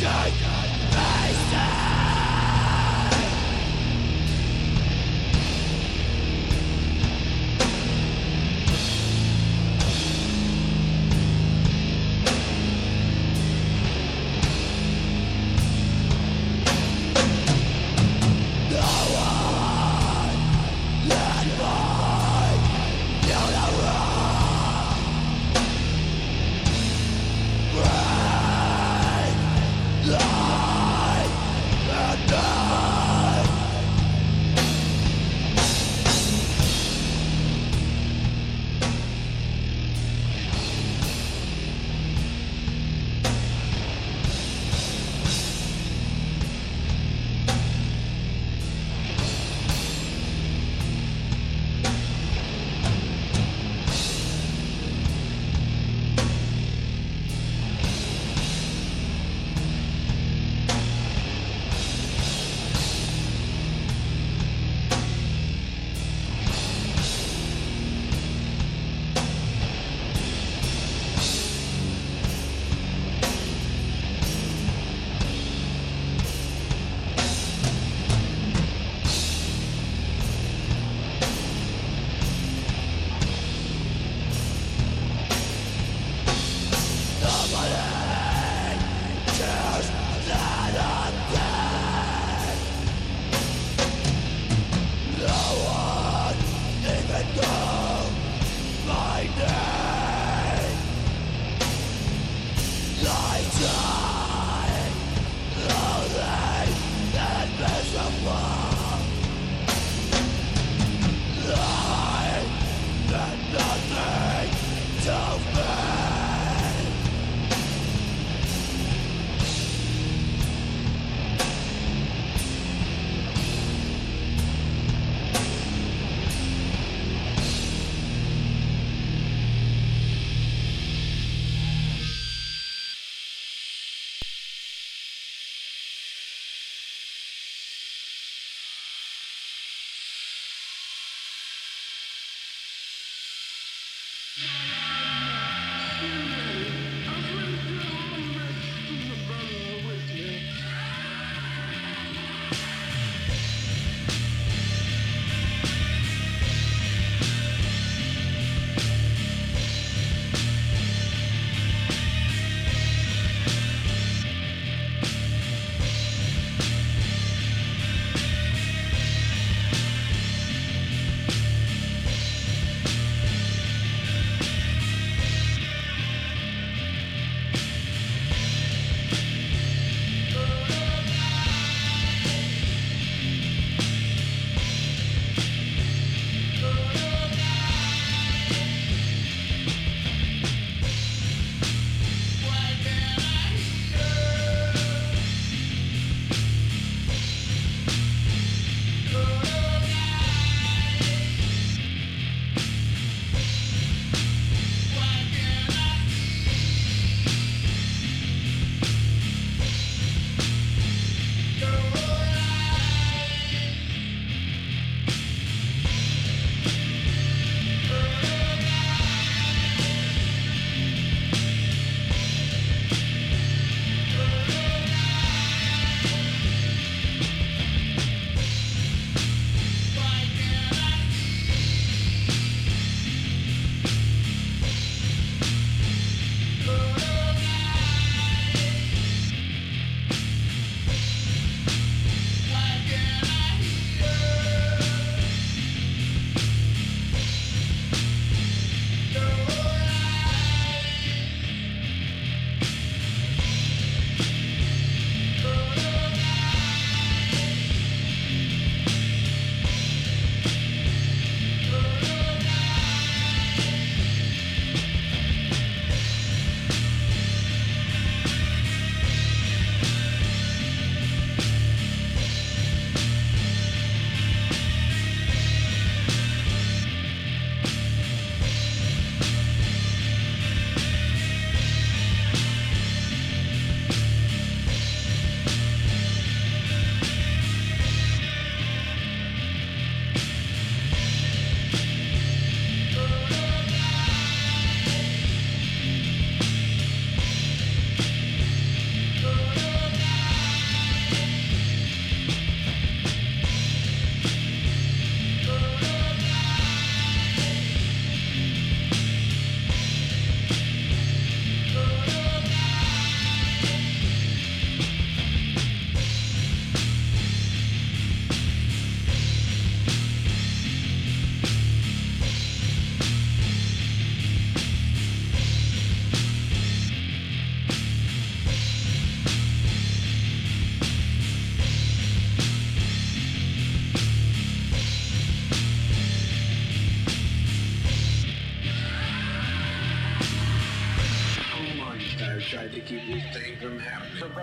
Fucking Mason!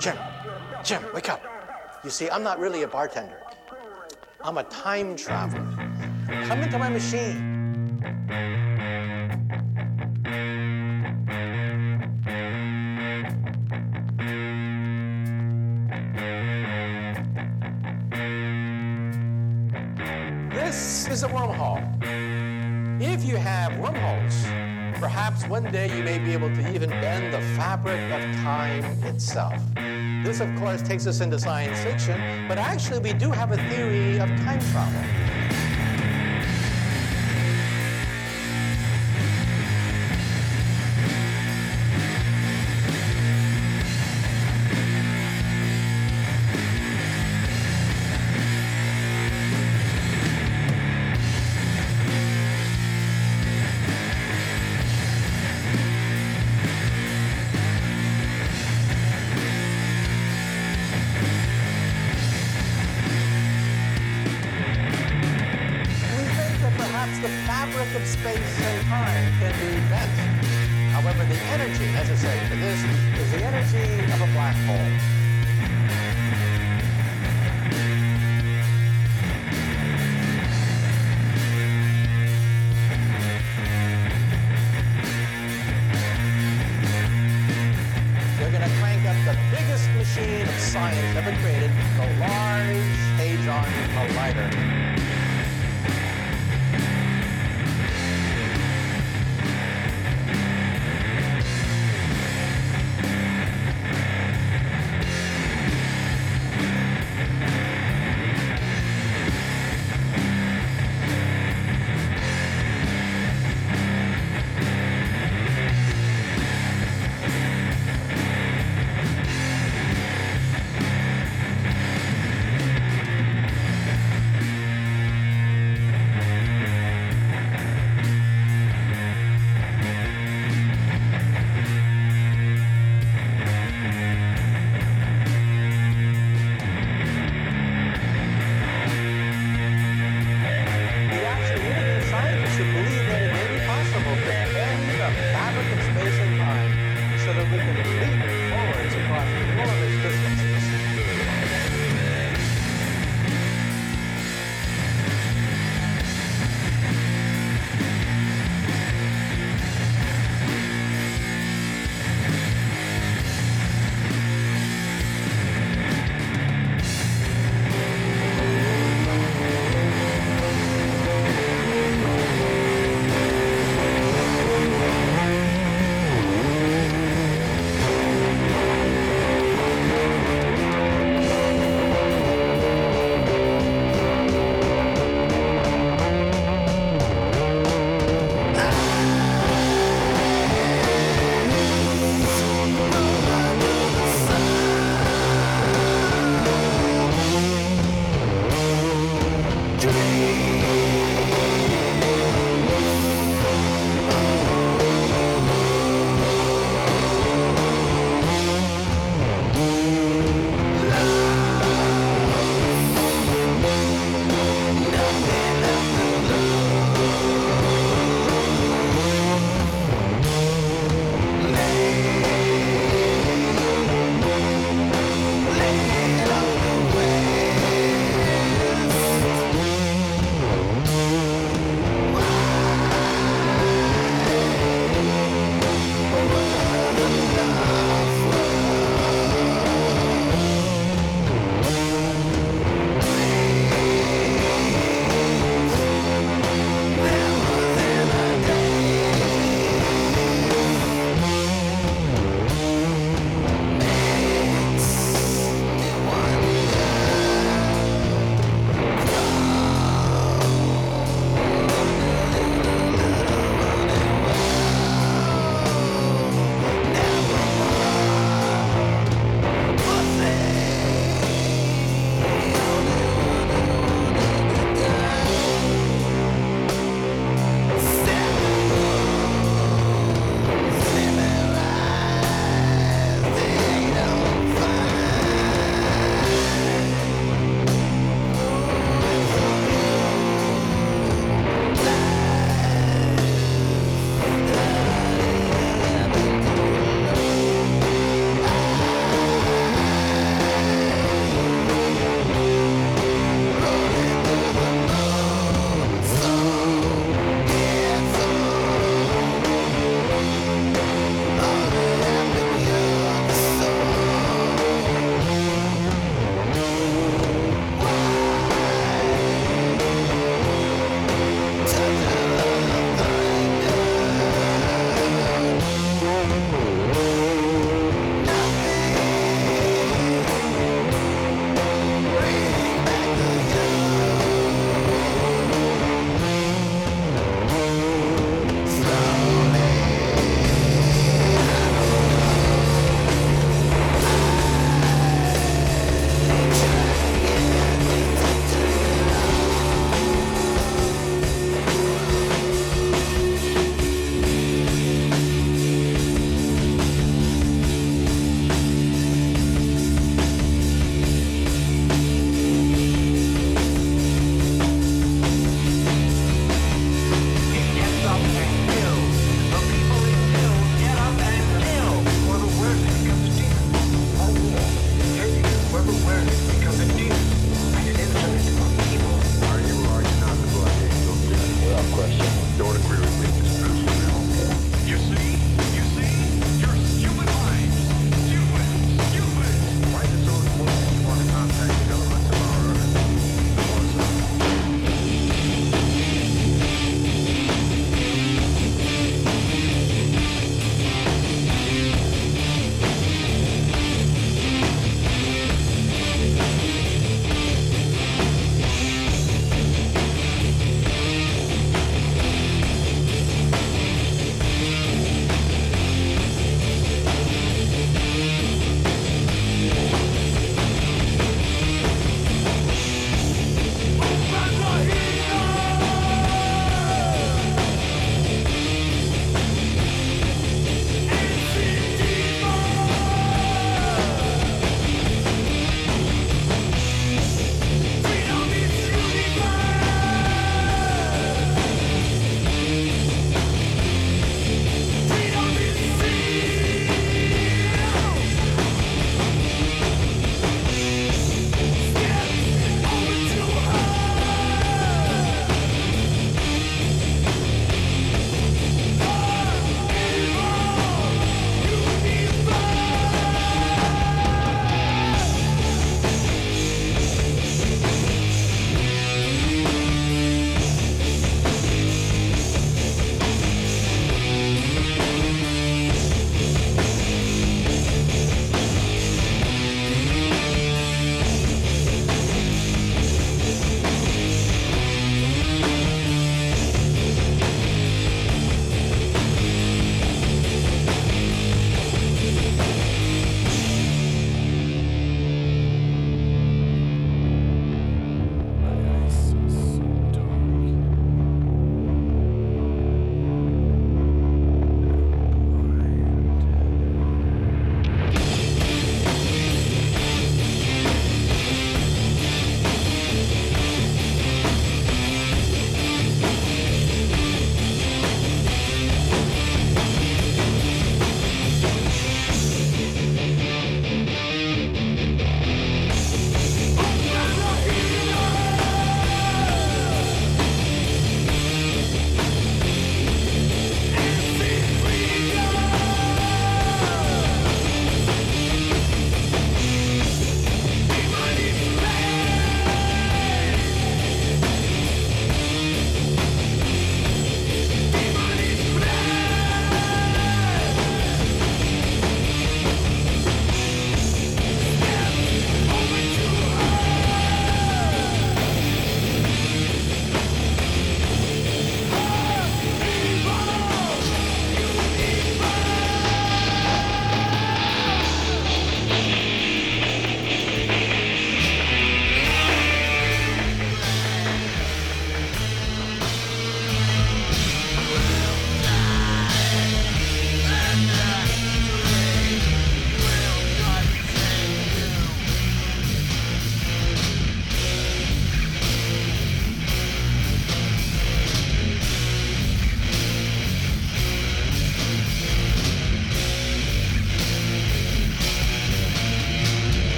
Jim, Jim, wake up. You see, I'm not really a bartender. I'm a time traveler. Come into my machine. This is a wormhole. If you have wormholes, perhaps one day you may be able to even bend fabric of time itself. This, of course, takes us into science fiction, but actually, we do have a theory of time travel. Space and time can be bent. However, the energy necessary for this is the energy of a black hole.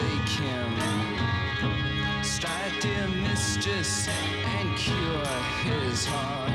Forsake him. Strike, dear mistress, and cure his heart.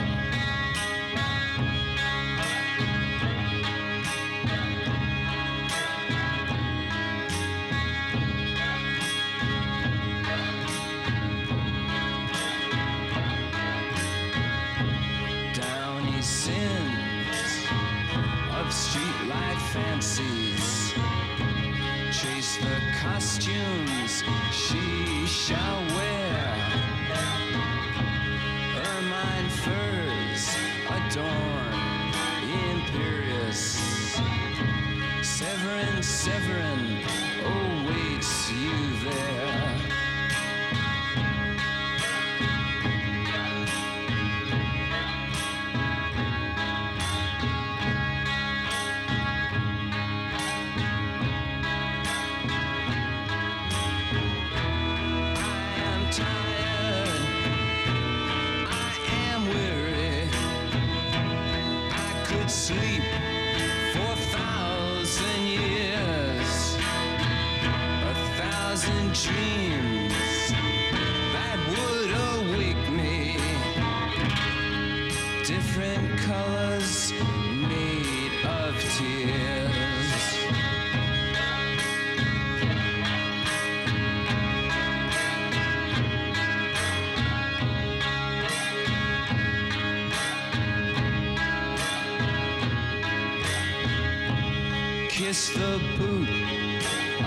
Kiss the boot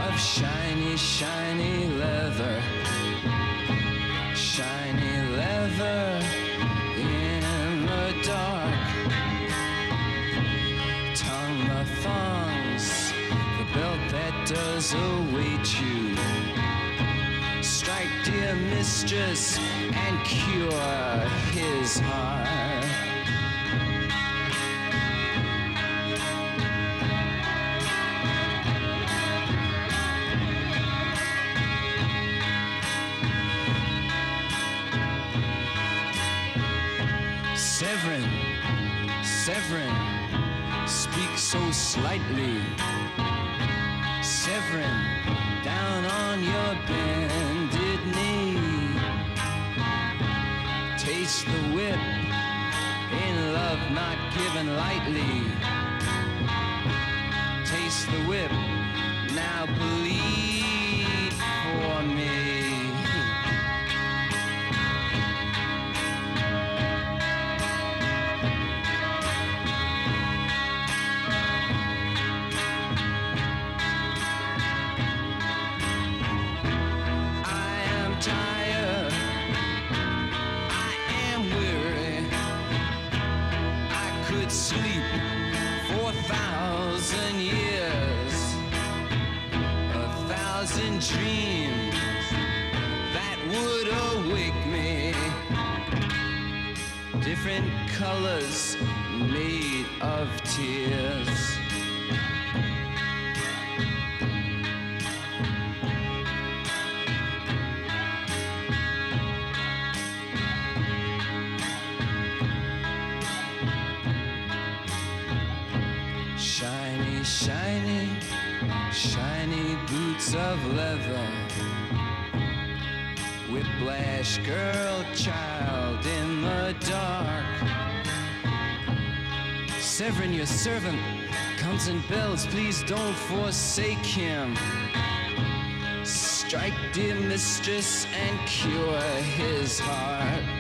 of shiny, shiny leather. Shiny leather in the dark. Tongue the thongs, the belt that does await you. Strike, dear mistress, and cure his heart. Severin, speak so slightly. Severin, down on your bended knee. Taste the whip in love not given lightly. Taste the whip, now bleed dreams that would awake me. Different colors made of tears. Girl, child in the dark. Severin, your servant, comes in bells. Please don't forsake him. Strike, dear mistress, and cure his heart.